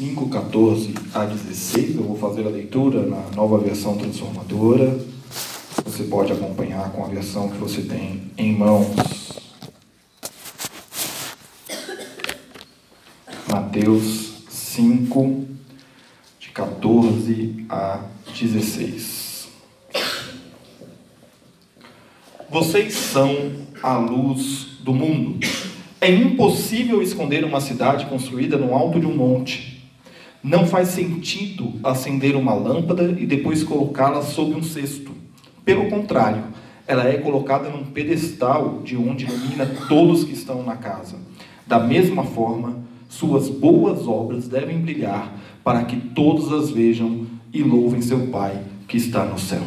5, 14 a 16. Eu vou fazer a leitura na nova versão transformadora. Você pode acompanhar com a versão que você tem em mãos. Mateus 5, de 14 a 16. Vocês são a luz do mundo. É impossível esconder uma cidade construída no alto de um monte. Não faz sentido acender uma lâmpada e depois colocá-la sob um cesto. Pelo contrário, ela é colocada num pedestal de onde ilumina todos que estão na casa. Da mesma forma, suas boas obras devem brilhar para que todos as vejam e louvem seu Pai que está no céu.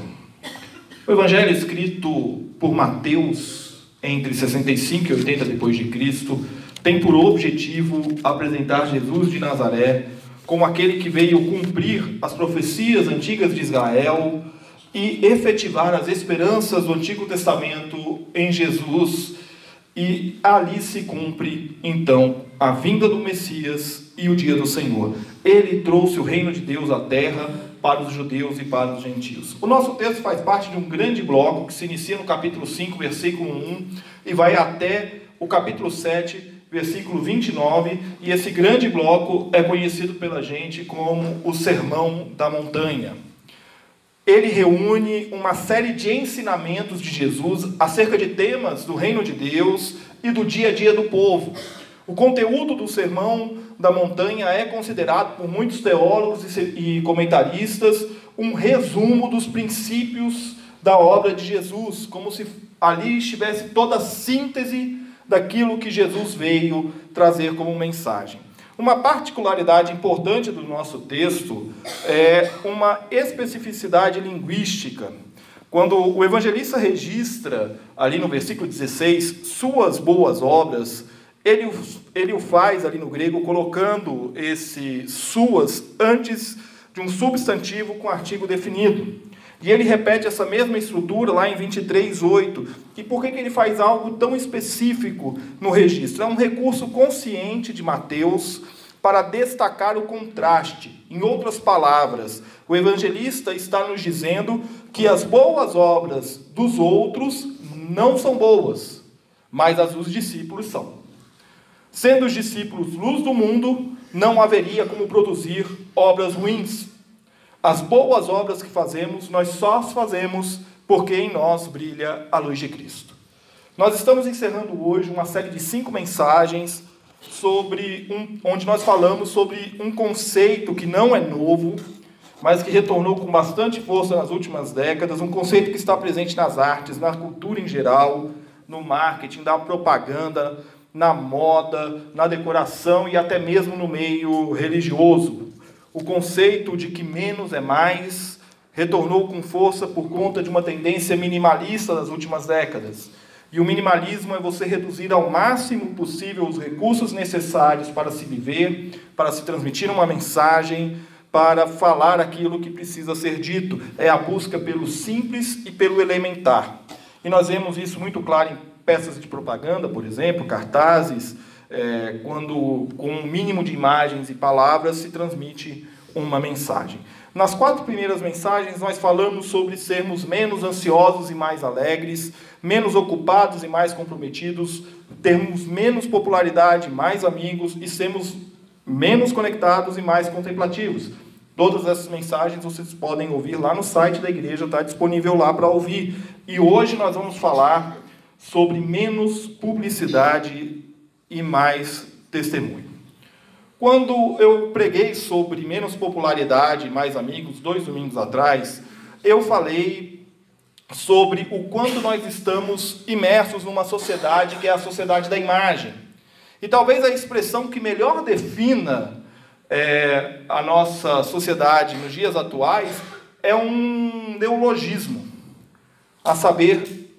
O evangelho escrito por Mateus entre 65 e 80 depois de Cristo tem por objetivo apresentar Jesus de Nazaré como aquele que veio cumprir as profecias antigas de Israel e efetivar as esperanças do Antigo Testamento em Jesus. E ali se cumpre, então, a vinda do Messias e o dia do Senhor. Ele trouxe o reino de Deus à terra para os judeus e para os gentios. O nosso texto faz parte de um grande bloco que se inicia no capítulo 5, versículo 1 e vai até o capítulo 7, versículo 29, e esse grande bloco é conhecido pela gente como o Sermão da Montanha. Ele reúne uma série de ensinamentos de Jesus acerca de temas do reino de Deus e do dia a dia do povo. O conteúdo do Sermão da Montanha é considerado por muitos teólogos e comentaristas um resumo dos princípios da obra de Jesus, como se ali estivesse toda a síntese daquilo que Jesus veio trazer como mensagem. Uma particularidade importante do nosso texto é uma especificidade linguística. Quando o evangelista registra, ali no versículo 16, suas boas obras, ele, ele o faz ali no grego colocando esse suas antes de um substantivo com artigo definido. E ele repete essa mesma estrutura lá em 23:8. E por que, que ele faz algo tão específico no registro? É um recurso consciente de Mateus para destacar o contraste. Em outras palavras, o evangelista está nos dizendo que as boas obras dos outros não são boas, mas as dos discípulos são. Sendo os discípulos luz do mundo, não haveria como produzir obras ruins. As boas obras que fazemos, nós só as fazemos porque em nós brilha a luz de Cristo. Nós estamos encerrando hoje uma série de cinco mensagens sobre um, onde nós falamos sobre um conceito que não é novo, mas que retornou com bastante força nas últimas décadas, um conceito que está presente nas artes, na cultura em geral, no marketing, na propaganda, na moda, na decoração e até mesmo no meio religioso o conceito de que menos é mais retornou com força por conta de uma tendência minimalista das últimas décadas. E o minimalismo é você reduzir ao máximo possível os recursos necessários para se viver, para se transmitir uma mensagem, para falar aquilo que precisa ser dito. É a busca pelo simples e pelo elementar. E nós vemos isso muito claro em peças de propaganda, por exemplo, cartazes, é, quando com um mínimo de imagens e palavras se transmite uma mensagem. Nas quatro primeiras mensagens, nós falamos sobre sermos menos ansiosos e mais alegres, menos ocupados e mais comprometidos, termos menos popularidade, mais amigos e sermos menos conectados e mais contemplativos. Todas essas mensagens vocês podem ouvir lá no site da igreja, está disponível lá para ouvir. E hoje nós vamos falar sobre menos publicidade e mais testemunho. Quando eu preguei sobre menos popularidade e mais amigos, dois domingos atrás, eu falei sobre o quanto nós estamos imersos numa sociedade que é a sociedade da imagem. E talvez a expressão que melhor defina é, a nossa sociedade nos dias atuais é um neologismo. A saber,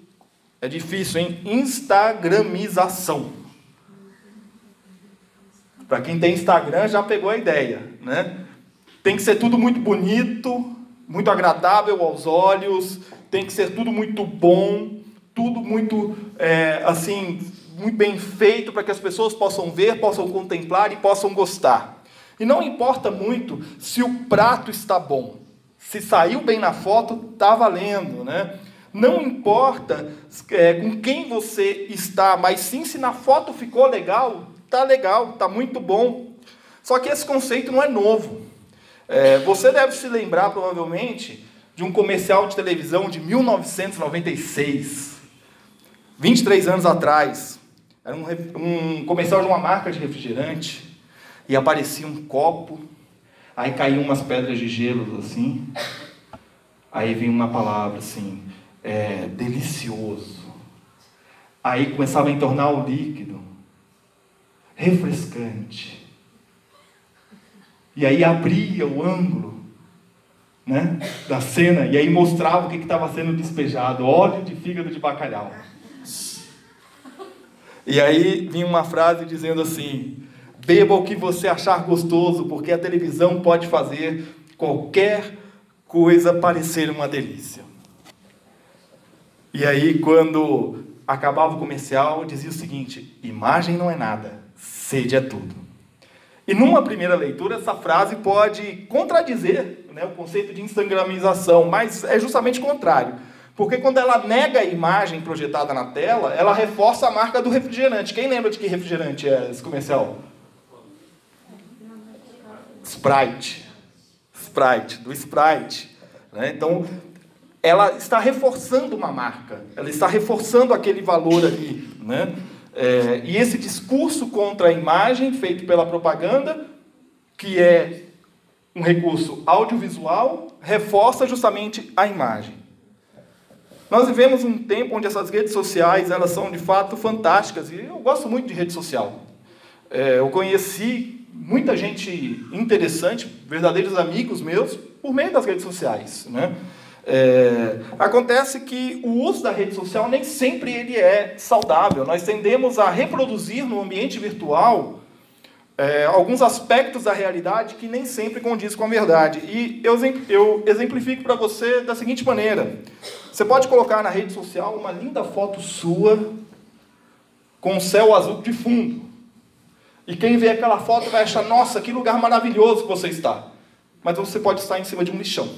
é difícil, hein? Instagramização. Para quem tem Instagram já pegou a ideia, né? Tem que ser tudo muito bonito, muito agradável aos olhos, tem que ser tudo muito bom, tudo muito é, assim muito bem feito para que as pessoas possam ver, possam contemplar e possam gostar. E não importa muito se o prato está bom, se saiu bem na foto, está valendo, né? Não importa é, com quem você está, mas sim se na foto ficou legal, tá legal, tá muito bom. Só que esse conceito não é novo. É, você deve se lembrar provavelmente de um comercial de televisão de 1996, 23 anos atrás. Era um, um comercial de uma marca de refrigerante e aparecia um copo, aí caíam umas pedras de gelo assim, aí vinha uma palavra assim, é, delicioso. Aí começava a entornar o líquido, refrescante. E aí abria o ângulo né, da cena e aí mostrava o que estava sendo despejado: óleo de fígado de bacalhau. E aí vinha uma frase dizendo assim: beba o que você achar gostoso, porque a televisão pode fazer qualquer coisa parecer uma delícia. E aí, quando acabava o comercial, dizia o seguinte: imagem não é nada, sede é tudo. E numa primeira leitura, essa frase pode contradizer né, o conceito de instagramização, mas é justamente contrário. Porque quando ela nega a imagem projetada na tela, ela reforça a marca do refrigerante. Quem lembra de que refrigerante é esse comercial? Sprite. Sprite, do Sprite. Né? Então, ela está reforçando uma marca, ela está reforçando aquele valor ali. Né? É, e esse discurso contra a imagem, feito pela propaganda, que é um recurso audiovisual, reforça justamente a imagem. Nós vivemos um tempo onde essas redes sociais elas são de fato fantásticas e eu gosto muito de rede social. É, eu conheci muita gente interessante, verdadeiros amigos meus, por meio das redes sociais. Né? É, acontece que o uso da rede social nem sempre ele é saudável. Nós tendemos a reproduzir no ambiente virtual é, alguns aspectos da realidade que nem sempre condiz com a verdade. E eu, eu exemplifico para você da seguinte maneira: você pode colocar na rede social uma linda foto sua com o céu azul de fundo. E quem vê aquela foto vai achar, nossa, que lugar maravilhoso que você está. Mas você pode estar em cima de um lixão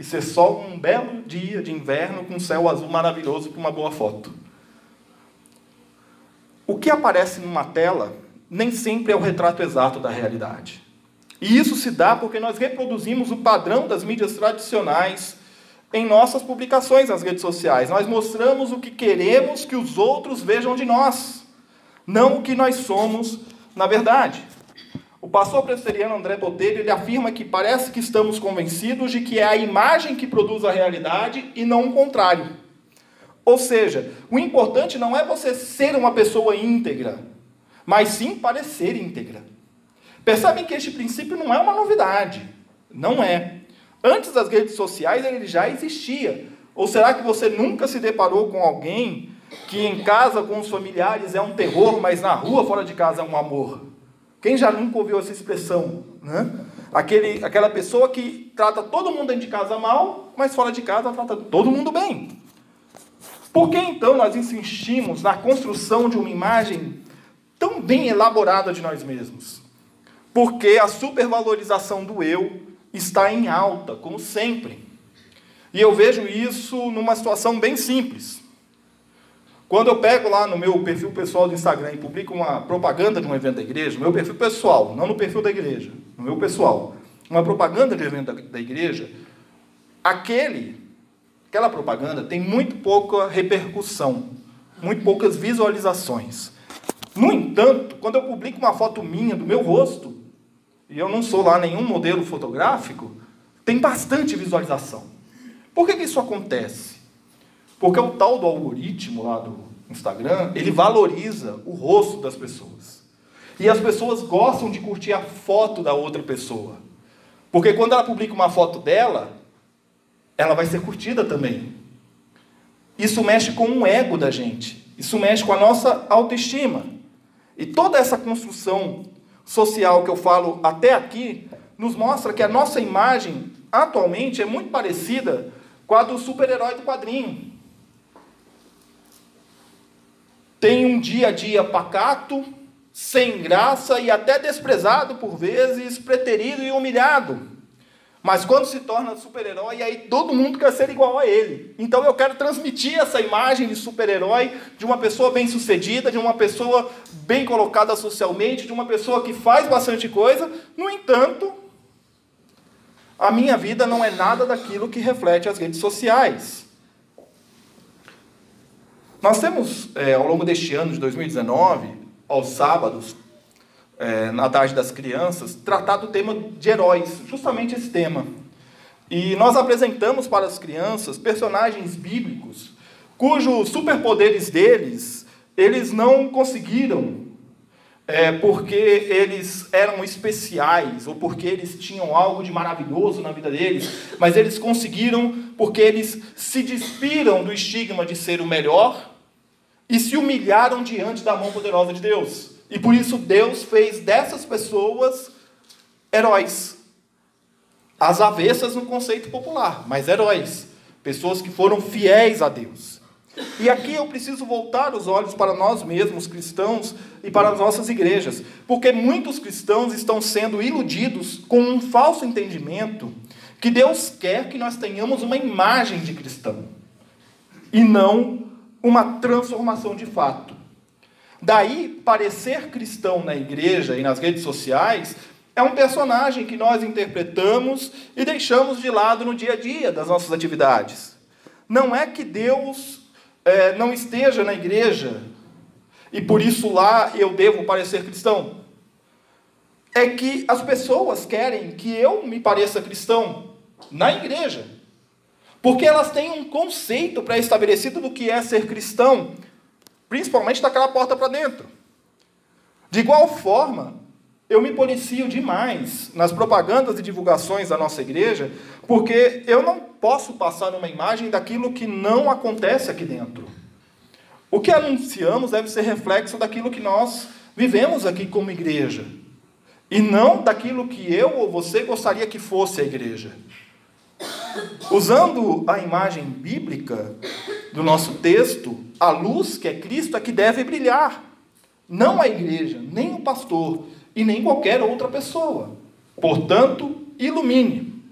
e ser só um belo dia de inverno com um céu azul maravilhoso para uma boa foto. O que aparece numa tela nem sempre é o retrato exato da realidade. E isso se dá porque nós reproduzimos o padrão das mídias tradicionais em nossas publicações nas redes sociais. Nós mostramos o que queremos que os outros vejam de nós, não o que nós somos na verdade. O pastor presbiteriano André Botelho ele afirma que parece que estamos convencidos de que é a imagem que produz a realidade e não o contrário. Ou seja, o importante não é você ser uma pessoa íntegra, mas sim parecer íntegra. Percebem que este princípio não é uma novidade. Não é. Antes das redes sociais ele já existia. Ou será que você nunca se deparou com alguém que em casa com os familiares é um terror, mas na rua fora de casa é um amor? Quem já nunca ouviu essa expressão? Né? Aquele, aquela pessoa que trata todo mundo dentro de casa mal, mas fora de casa trata todo mundo bem. Por que então nós insistimos na construção de uma imagem tão bem elaborada de nós mesmos? Porque a supervalorização do eu está em alta, como sempre. E eu vejo isso numa situação bem simples. Quando eu pego lá no meu perfil pessoal do Instagram e publico uma propaganda de um evento da igreja, no meu perfil pessoal, não no perfil da igreja, no meu pessoal, uma propaganda de evento da, da igreja, aquele, aquela propaganda tem muito pouca repercussão, muito poucas visualizações. No entanto, quando eu publico uma foto minha do meu rosto, e eu não sou lá nenhum modelo fotográfico, tem bastante visualização. Por que, que isso acontece? Porque o tal do algoritmo lá do Instagram, ele valoriza o rosto das pessoas. E as pessoas gostam de curtir a foto da outra pessoa. Porque quando ela publica uma foto dela, ela vai ser curtida também. Isso mexe com o ego da gente. Isso mexe com a nossa autoestima. E toda essa construção social que eu falo até aqui nos mostra que a nossa imagem atualmente é muito parecida com a do super-herói do quadrinho. Tem um dia a dia pacato, sem graça e até desprezado por vezes, preterido e humilhado. Mas quando se torna super-herói, aí todo mundo quer ser igual a ele. Então eu quero transmitir essa imagem de super-herói, de uma pessoa bem-sucedida, de uma pessoa bem colocada socialmente, de uma pessoa que faz bastante coisa. No entanto, a minha vida não é nada daquilo que reflete as redes sociais. Nós temos, é, ao longo deste ano de 2019, aos sábados, é, na tarde das crianças, tratado o tema de heróis, justamente esse tema. E nós apresentamos para as crianças personagens bíblicos cujos superpoderes deles eles não conseguiram é, porque eles eram especiais ou porque eles tinham algo de maravilhoso na vida deles, mas eles conseguiram porque eles se despiram do estigma de ser o melhor e se humilharam diante da mão poderosa de Deus. E por isso Deus fez dessas pessoas heróis. As avessas no conceito popular, mas heróis. Pessoas que foram fiéis a Deus. E aqui eu preciso voltar os olhos para nós mesmos, cristãos, e para as nossas igrejas, porque muitos cristãos estão sendo iludidos com um falso entendimento que Deus quer que nós tenhamos uma imagem de cristão e não uma transformação de fato. Daí, parecer cristão na igreja e nas redes sociais é um personagem que nós interpretamos e deixamos de lado no dia a dia das nossas atividades. Não é que Deus é, não esteja na igreja e por isso lá eu devo parecer cristão. É que as pessoas querem que eu me pareça cristão na igreja. Porque elas têm um conceito pré-estabelecido do que é ser cristão principalmente daquela porta para dentro. De igual forma, eu me policio demais nas propagandas e divulgações da nossa igreja, porque eu não posso passar uma imagem daquilo que não acontece aqui dentro. O que anunciamos deve ser reflexo daquilo que nós vivemos aqui como igreja, e não daquilo que eu ou você gostaria que fosse a igreja. Usando a imagem bíblica do nosso texto, a luz que é Cristo é que deve brilhar, não a igreja, nem o pastor e nem qualquer outra pessoa. Portanto, ilumine.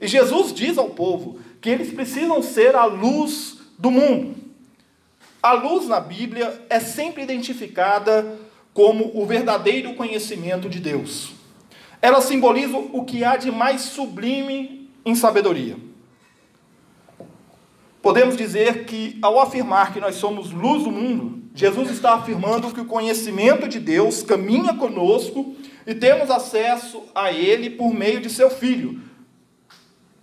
E Jesus diz ao povo que eles precisam ser a luz do mundo. A luz na Bíblia é sempre identificada como o verdadeiro conhecimento de Deus. Ela simboliza o que há de mais sublime em sabedoria. Podemos dizer que, ao afirmar que nós somos luz do mundo, Jesus está afirmando que o conhecimento de Deus caminha conosco e temos acesso a Ele por meio de seu Filho.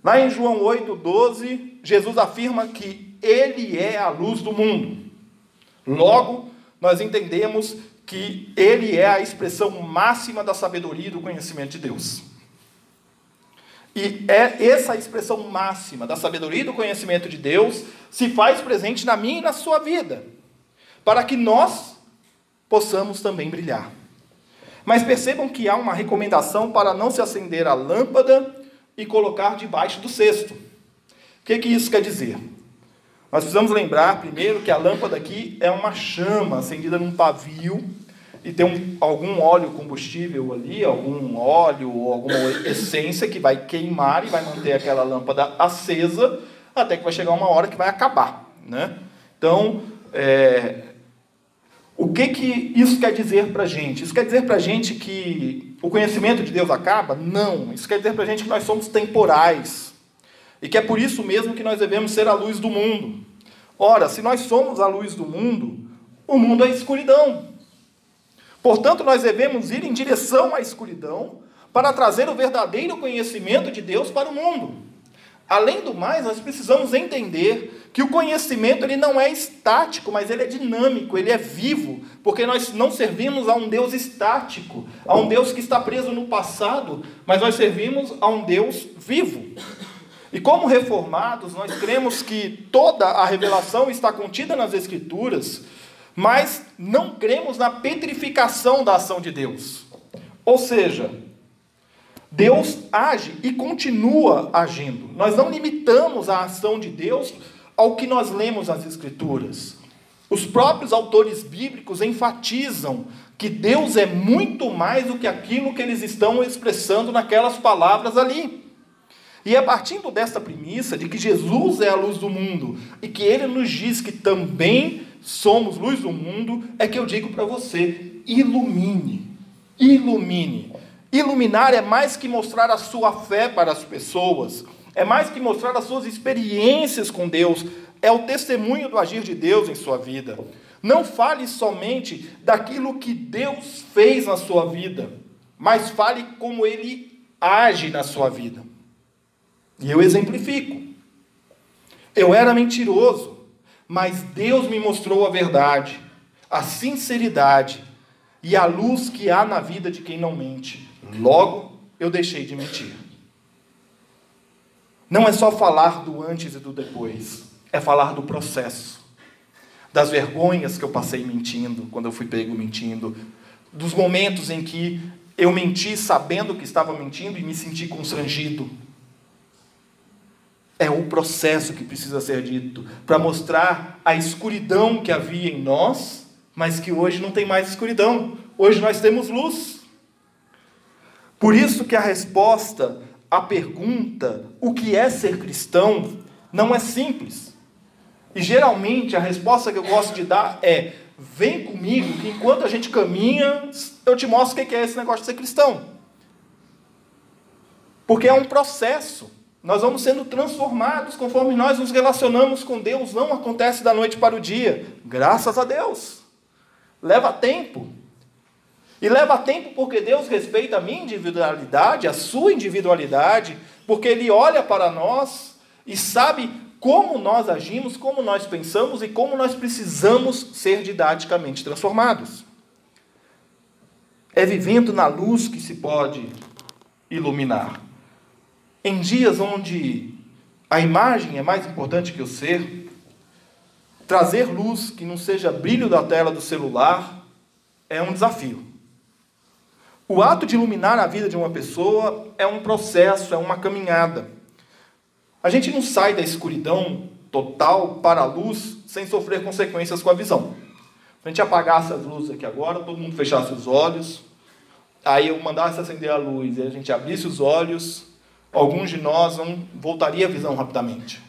Lá em João 8,12, Jesus afirma que Ele é a luz do mundo. Logo, nós entendemos que Ele é a expressão máxima da sabedoria e do conhecimento de Deus. E é essa expressão máxima da sabedoria e do conhecimento de Deus se faz presente na minha e na sua vida, para que nós possamos também brilhar. Mas percebam que há uma recomendação para não se acender a lâmpada e colocar debaixo do cesto. O que, que isso quer dizer? Nós precisamos lembrar primeiro que a lâmpada aqui é uma chama acendida num pavio e tem um, algum óleo combustível ali, algum óleo ou alguma essência que vai queimar e vai manter aquela lâmpada acesa até que vai chegar uma hora que vai acabar. Né? Então, é, o que, que isso quer dizer para a gente? Isso quer dizer para a gente que o conhecimento de Deus acaba? Não. Isso quer dizer para a gente que nós somos temporais. E que é por isso mesmo que nós devemos ser a luz do mundo. Ora, se nós somos a luz do mundo, o mundo é escuridão. Portanto, nós devemos ir em direção à escuridão para trazer o verdadeiro conhecimento de Deus para o mundo. Além do mais, nós precisamos entender que o conhecimento ele não é estático, mas ele é dinâmico, ele é vivo, porque nós não servimos a um Deus estático, a um Deus que está preso no passado, mas nós servimos a um Deus vivo. E como reformados, nós cremos que toda a revelação está contida nas Escrituras, mas não cremos na petrificação da ação de Deus. Ou seja, Deus age e continua agindo. Nós não limitamos a ação de Deus ao que nós lemos nas Escrituras. Os próprios autores bíblicos enfatizam que Deus é muito mais do que aquilo que eles estão expressando naquelas palavras ali. E é partindo desta premissa de que Jesus é a luz do mundo e que ele nos diz que também somos luz do mundo, é que eu digo para você: ilumine, ilumine. Iluminar é mais que mostrar a sua fé para as pessoas, é mais que mostrar as suas experiências com Deus, é o testemunho do agir de Deus em sua vida. Não fale somente daquilo que Deus fez na sua vida, mas fale como ele age na sua vida. E eu exemplifico. Eu era mentiroso, mas Deus me mostrou a verdade, a sinceridade e a luz que há na vida de quem não mente. Logo, eu deixei de mentir. Não é só falar do antes e do depois, é falar do processo, das vergonhas que eu passei mentindo, quando eu fui pego mentindo, dos momentos em que eu menti sabendo que estava mentindo e me senti constrangido. É o processo que precisa ser dito para mostrar a escuridão que havia em nós, mas que hoje não tem mais escuridão. Hoje nós temos luz. Por isso que a resposta à pergunta o que é ser cristão não é simples. E geralmente a resposta que eu gosto de dar é: vem comigo, que enquanto a gente caminha, eu te mostro o que é esse negócio de ser cristão. Porque é um processo. Nós vamos sendo transformados conforme nós nos relacionamos com Deus. Não acontece da noite para o dia. Graças a Deus. Leva tempo. E leva tempo porque Deus respeita a minha individualidade, a sua individualidade, porque Ele olha para nós e sabe como nós agimos, como nós pensamos e como nós precisamos ser didaticamente transformados. É vivendo na luz que se pode iluminar. Em dias onde a imagem é mais importante que o ser, trazer luz que não seja brilho da tela do celular é um desafio. O ato de iluminar a vida de uma pessoa é um processo, é uma caminhada. A gente não sai da escuridão total para a luz sem sofrer consequências com a visão. Se a gente apagasse as luzes aqui agora, todo mundo fechasse os olhos, aí eu mandasse acender a luz e a gente abrisse os olhos, alguns de nós não voltaria a visão rapidamente.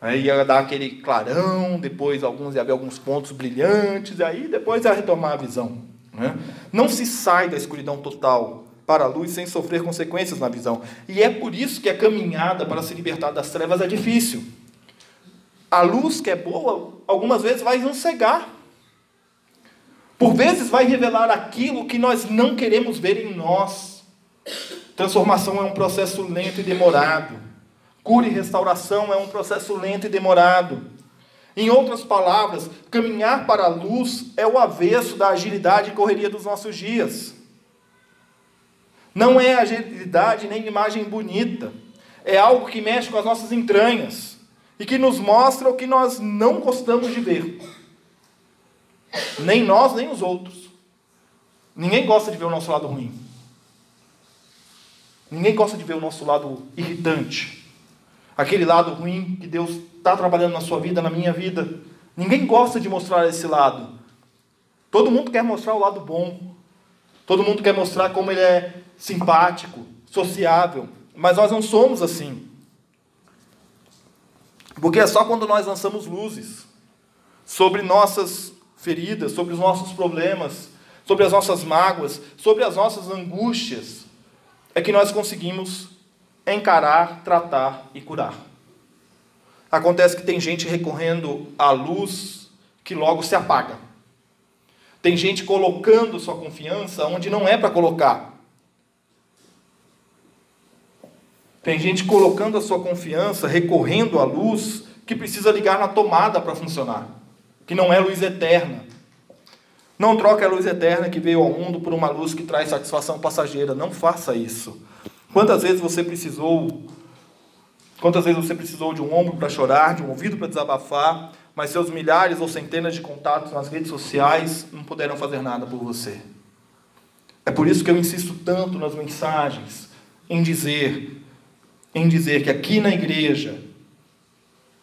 Aí ia dar aquele clarão, depois alguns ia ver alguns pontos brilhantes, e aí depois ia retomar a visão. Né? Não se sai da escuridão total para a luz sem sofrer consequências na visão. E é por isso que a caminhada para se libertar das trevas é difícil. A luz que é boa, algumas vezes vai nos cegar. Por vezes vai revelar aquilo que nós não queremos ver em nós. Transformação é um processo lento e demorado. Cura e restauração é um processo lento e demorado. Em outras palavras, caminhar para a luz é o avesso da agilidade e correria dos nossos dias. Não é agilidade nem imagem bonita. É algo que mexe com as nossas entranhas e que nos mostra o que nós não gostamos de ver. Nem nós, nem os outros. Ninguém gosta de ver o nosso lado ruim. Ninguém gosta de ver o nosso lado irritante. Aquele lado ruim que Deus está trabalhando na sua vida, na minha vida. Ninguém gosta de mostrar esse lado. Todo mundo quer mostrar o lado bom. Todo mundo quer mostrar como ele é simpático, sociável. Mas nós não somos assim. Porque é só quando nós lançamos luzes sobre nossas feridas, sobre os nossos problemas, sobre as nossas mágoas, sobre as nossas angústias, é que nós conseguimos encarar, tratar e curar. Acontece que tem gente recorrendo à luz que logo se apaga. Tem gente colocando sua confiança onde não é para colocar. Tem gente colocando a sua confiança, recorrendo à luz que precisa ligar na tomada para funcionar, que não é luz eterna. Não troque a luz eterna que veio ao mundo por uma luz que traz satisfação passageira. Não faça isso. Quantas vezes você precisou Quantas vezes você precisou de um ombro para chorar, de um ouvido para desabafar, mas seus milhares ou centenas de contatos nas redes sociais não puderam fazer nada por você? É por isso que eu insisto tanto nas mensagens em dizer, em dizer que aqui na igreja,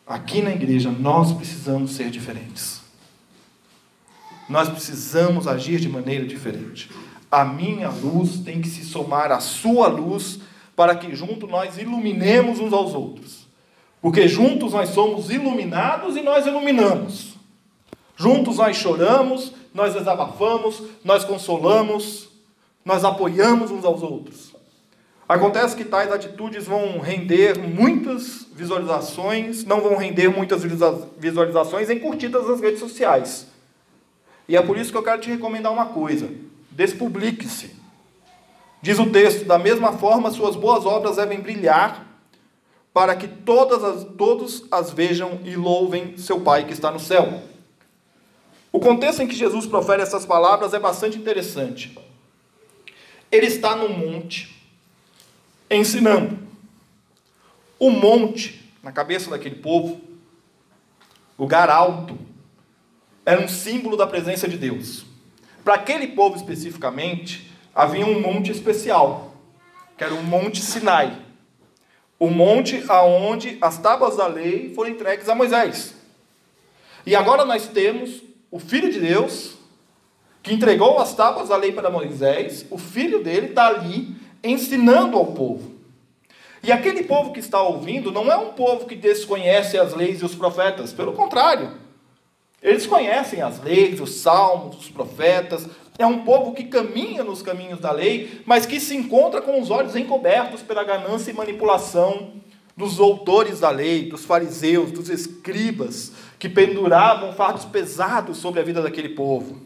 aqui na igreja nós precisamos ser diferentes. Nós precisamos agir de maneira diferente. A minha luz tem que se somar à sua luz para que juntos nós iluminemos uns aos outros. Porque juntos nós somos iluminados e nós iluminamos. Juntos nós choramos, nós desabafamos, nós consolamos, nós apoiamos uns aos outros. Acontece que tais atitudes vão render muitas visualizações, não vão render muitas visualizações em curtidas nas redes sociais. E é por isso que eu quero te recomendar uma coisa: despublique-se. Diz o texto: da mesma forma, suas boas obras devem brilhar, para que todas as, todos as vejam e louvem seu Pai que está no céu. O contexto em que Jesus profere essas palavras é bastante interessante. Ele está no monte, ensinando. O monte, na cabeça daquele povo, lugar alto, era um símbolo da presença de Deus. Para aquele povo especificamente, havia um monte especial, que era o Monte Sinai. O monte aonde as tábuas da lei foram entregues a Moisés. E agora nós temos o Filho de Deus, que entregou as tábuas da lei para Moisés, o filho dele está ali ensinando ao povo. E aquele povo que está ouvindo não é um povo que desconhece as leis e os profetas, pelo contrário. Eles conhecem as leis, os salmos, os profetas, é um povo que caminha nos caminhos da lei, mas que se encontra com os olhos encobertos pela ganância e manipulação dos autores da lei, dos fariseus, dos escribas, que penduravam fardos pesados sobre a vida daquele povo.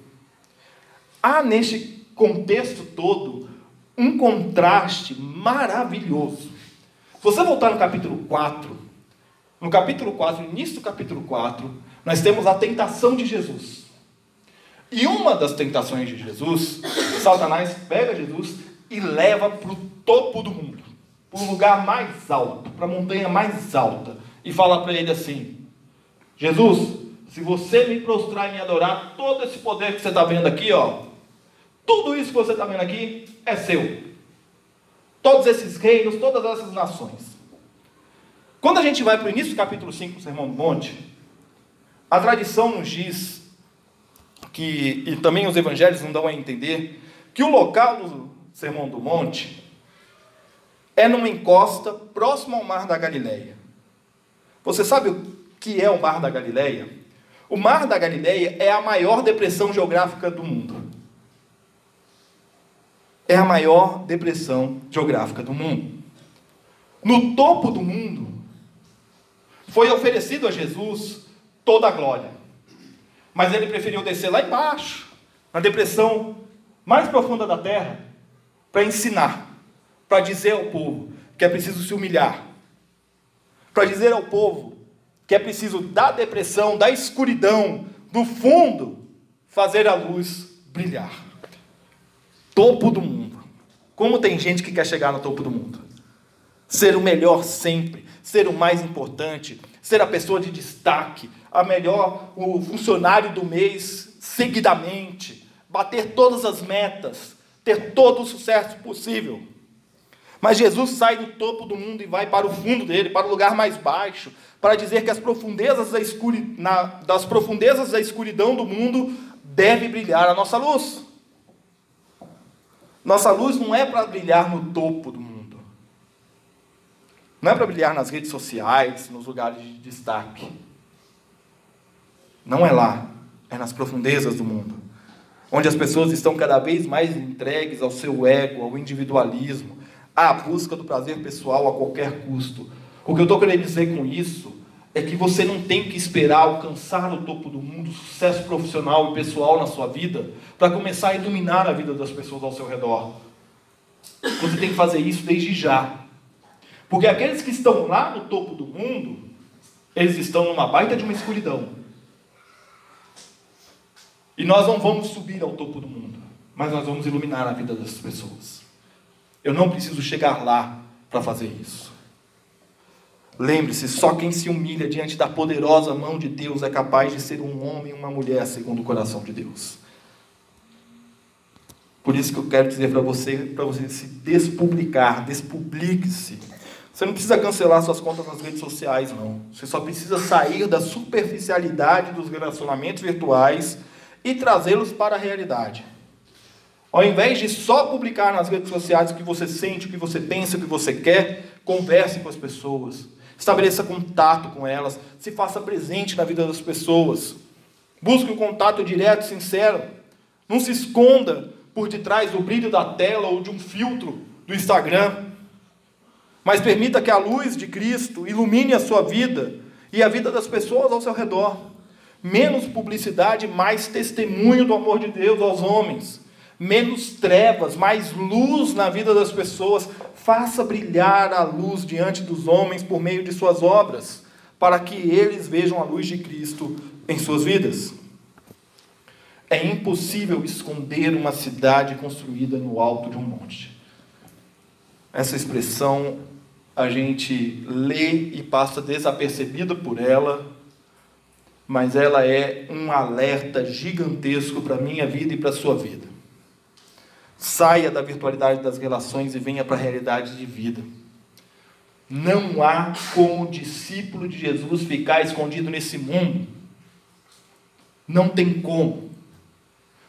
Há neste contexto todo um contraste maravilhoso. Se você voltar no capítulo 4, no capítulo 4, no início do capítulo 4, nós temos a tentação de Jesus. E uma das tentações de Jesus, Satanás pega Jesus e leva para o topo do mundo, para o lugar mais alto, para a montanha mais alta, e fala para ele assim: Jesus, se você me prostrar e me adorar, todo esse poder que você está vendo aqui, ó, tudo isso que você está vendo aqui é seu. Todos esses reinos, todas essas nações. Quando a gente vai para o início do capítulo 5 do Sermão do Monte, a tradição nos diz que e também os evangelhos não dão a entender que o local do Sermão do Monte é numa encosta próximo ao Mar da Galileia. Você sabe o que é o Mar da Galileia? O Mar da Galileia é a maior depressão geográfica do mundo. É a maior depressão geográfica do mundo. No topo do mundo foi oferecido a Jesus toda a glória. Mas ele preferiu descer lá embaixo, na depressão mais profunda da terra, para ensinar, para dizer ao povo que é preciso se humilhar, para dizer ao povo que é preciso da depressão, da escuridão, do fundo, fazer a luz brilhar. Topo do mundo. Como tem gente que quer chegar no topo do mundo? Ser o melhor sempre, ser o mais importante, ser a pessoa de destaque, a melhor, o funcionário do mês seguidamente, bater todas as metas, ter todo o sucesso possível. Mas Jesus sai do topo do mundo e vai para o fundo dele, para o lugar mais baixo, para dizer que as profundezas da escuri... Na... das profundezas da escuridão do mundo deve brilhar a nossa luz. Nossa luz não é para brilhar no topo do mundo. Não é para brilhar nas redes sociais, nos lugares de destaque. Não é lá, é nas profundezas do mundo, onde as pessoas estão cada vez mais entregues ao seu ego, ao individualismo, à busca do prazer pessoal a qualquer custo. O que eu estou querendo dizer com isso é que você não tem que esperar alcançar o topo do mundo, sucesso profissional e pessoal na sua vida, para começar a iluminar a vida das pessoas ao seu redor. Você tem que fazer isso desde já. Porque aqueles que estão lá no topo do mundo, eles estão numa baita de uma escuridão. E nós não vamos subir ao topo do mundo, mas nós vamos iluminar a vida das pessoas. Eu não preciso chegar lá para fazer isso. Lembre-se, só quem se humilha diante da poderosa mão de Deus é capaz de ser um homem e uma mulher segundo o coração de Deus. Por isso que eu quero dizer para você, para você se despublicar, despublique-se. Você não precisa cancelar suas contas nas redes sociais, não. Você só precisa sair da superficialidade dos relacionamentos virtuais e trazê-los para a realidade. Ao invés de só publicar nas redes sociais o que você sente, o que você pensa, o que você quer, converse com as pessoas. Estabeleça contato com elas, se faça presente na vida das pessoas. Busque o um contato direto, sincero. Não se esconda por detrás do brilho da tela ou de um filtro do Instagram. Mas permita que a luz de Cristo ilumine a sua vida e a vida das pessoas ao seu redor. Menos publicidade, mais testemunho do amor de Deus aos homens. Menos trevas, mais luz na vida das pessoas. Faça brilhar a luz diante dos homens por meio de suas obras, para que eles vejam a luz de Cristo em suas vidas. É impossível esconder uma cidade construída no alto de um monte. Essa expressão a gente lê e passa desapercebido por ela, mas ela é um alerta gigantesco para a minha vida e para a sua vida. Saia da virtualidade das relações e venha para a realidade de vida. Não há como discípulo de Jesus ficar escondido nesse mundo. Não tem como.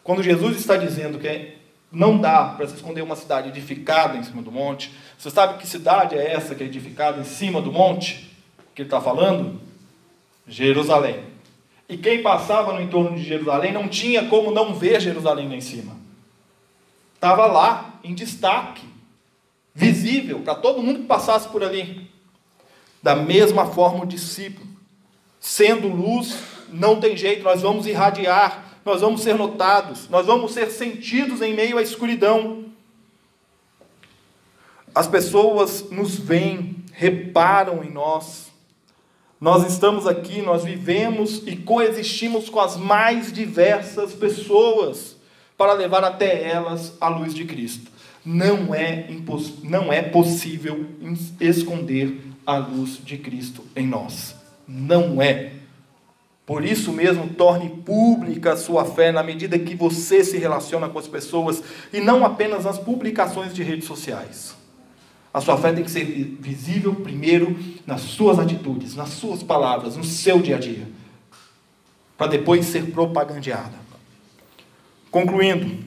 Quando Jesus está dizendo que não dá para se esconder uma cidade edificada em cima do monte, você sabe que cidade é essa que é edificada em cima do monte? Que ele está falando? Jerusalém. E quem passava no entorno de Jerusalém não tinha como não ver Jerusalém lá em cima. Estava lá, em destaque, visível, para todo mundo que passasse por ali. Da mesma forma, o discípulo, sendo luz, não tem jeito, nós vamos irradiar nós vamos ser notados, nós vamos ser sentidos em meio à escuridão. As pessoas nos veem, reparam em nós. Nós estamos aqui, nós vivemos e coexistimos com as mais diversas pessoas para levar até elas a luz de Cristo. Não é, não é possível esconder a luz de Cristo em nós. Não é. Por isso mesmo, torne pública a sua fé na medida que você se relaciona com as pessoas e não apenas nas publicações de redes sociais. A sua fé tem que ser visível primeiro nas suas atitudes, nas suas palavras, no seu dia a dia, para depois ser propagandeada. Concluindo,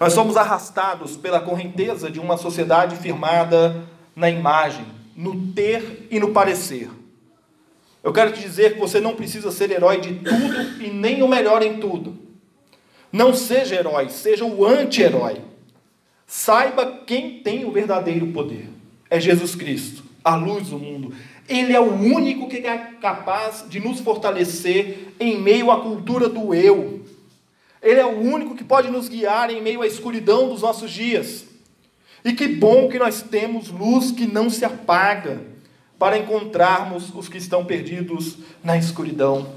nós somos arrastados pela correnteza de uma sociedade firmada na imagem, no ter e no parecer. Eu quero te dizer que você não precisa ser herói de tudo e nem o melhor em tudo. Não seja herói, seja o anti-herói. Saiba quem tem o verdadeiro poder. É Jesus Cristo, a luz do mundo. Ele é o único que é capaz de nos fortalecer em meio à cultura do eu. Ele é o único que pode nos guiar em meio à escuridão dos nossos dias. E que bom que nós temos luz que não se apaga para encontrarmos os que estão perdidos na escuridão.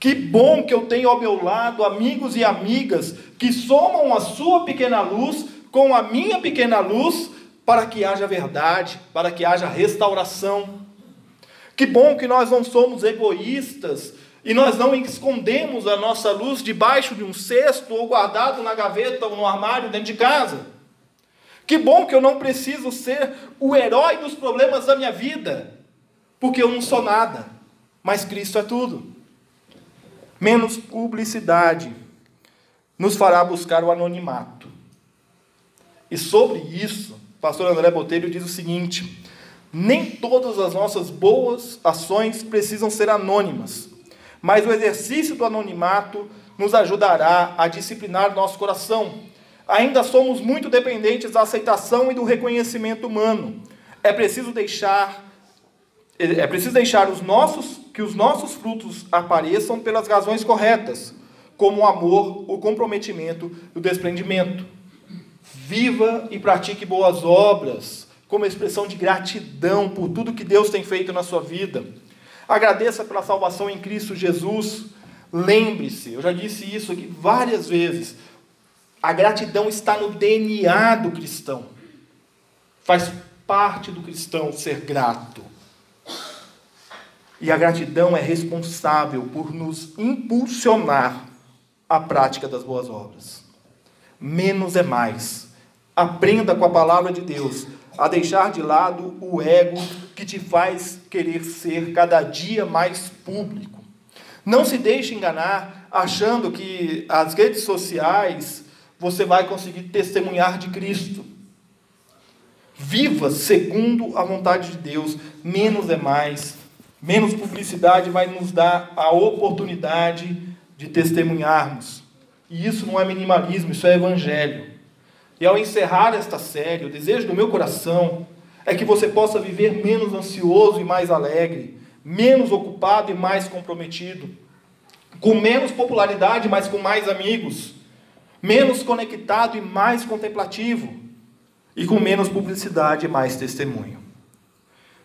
Que bom que eu tenho ao meu lado amigos e amigas que somam a sua pequena luz com a minha pequena luz para que haja verdade, para que haja restauração. Que bom que nós não somos egoístas e nós não escondemos a nossa luz debaixo de um cesto ou guardado na gaveta ou no armário dentro de casa. Que bom que eu não preciso ser o herói dos problemas da minha vida, porque eu não sou nada, mas Cristo é tudo. Menos publicidade nos fará buscar o anonimato. E sobre isso, pastor André Botelho diz o seguinte: nem todas as nossas boas ações precisam ser anônimas, mas o exercício do anonimato nos ajudará a disciplinar nosso coração Ainda somos muito dependentes da aceitação e do reconhecimento humano. É preciso deixar é preciso deixar os nossos que os nossos frutos apareçam pelas razões corretas, como o amor, o comprometimento e o desprendimento. Viva e pratique boas obras, como expressão de gratidão por tudo que Deus tem feito na sua vida. Agradeça pela salvação em Cristo Jesus. Lembre-se, eu já disse isso aqui várias vezes. A gratidão está no DNA do cristão. Faz parte do cristão ser grato. E a gratidão é responsável por nos impulsionar à prática das boas obras. Menos é mais. Aprenda com a palavra de Deus a deixar de lado o ego que te faz querer ser cada dia mais público. Não se deixe enganar achando que as redes sociais você vai conseguir testemunhar de Cristo. Viva segundo a vontade de Deus, menos é mais. Menos publicidade vai nos dar a oportunidade de testemunharmos. E isso não é minimalismo, isso é evangelho. E ao encerrar esta série, o desejo do meu coração é que você possa viver menos ansioso e mais alegre, menos ocupado e mais comprometido, com menos popularidade, mas com mais amigos, menos conectado e mais contemplativo, e com menos publicidade e mais testemunho.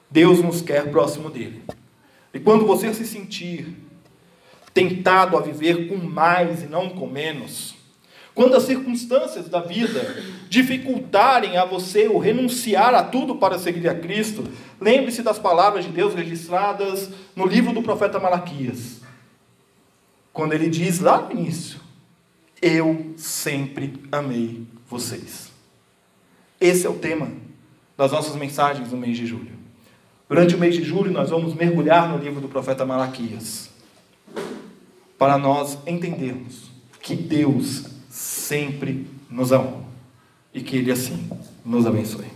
Deus nos quer próximo dele. E quando você se sentir tentado a viver com mais e não com menos, quando as circunstâncias da vida dificultarem a você o renunciar a tudo para seguir a Cristo, lembre-se das palavras de Deus registradas no livro do profeta Malaquias. Quando ele diz lá no início: Eu sempre amei vocês. Esse é o tema das nossas mensagens no mês de julho. Durante o mês de julho, nós vamos mergulhar no livro do profeta Malaquias, para nós entendermos que Deus sempre nos amou e que Ele assim nos abençoe.